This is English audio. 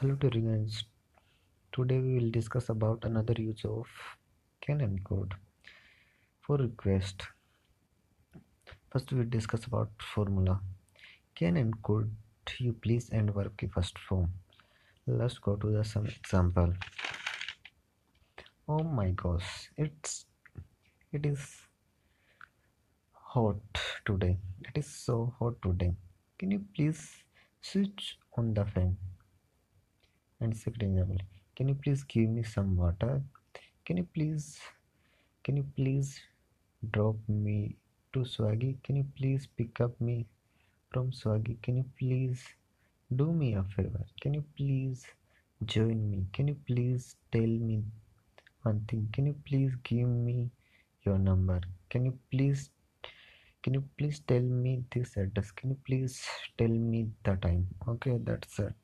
Hello to guys. Today we will discuss about another use of can and could for request. First we will discuss about formula. Can and could you please end verb की first form. Let's go to the some example. Oh my gosh, it's it is hot today. It is so hot today. Can you please switch on the fan? And second example can you please give me some water? Can you please can you please drop me to swaggy? Can you please pick up me from swaggy? Can you please do me a favor? Can you please join me? Can you please tell me one thing? Can you please give me your number? Can you please can you please tell me this address? Can you please tell me the time? Okay that's it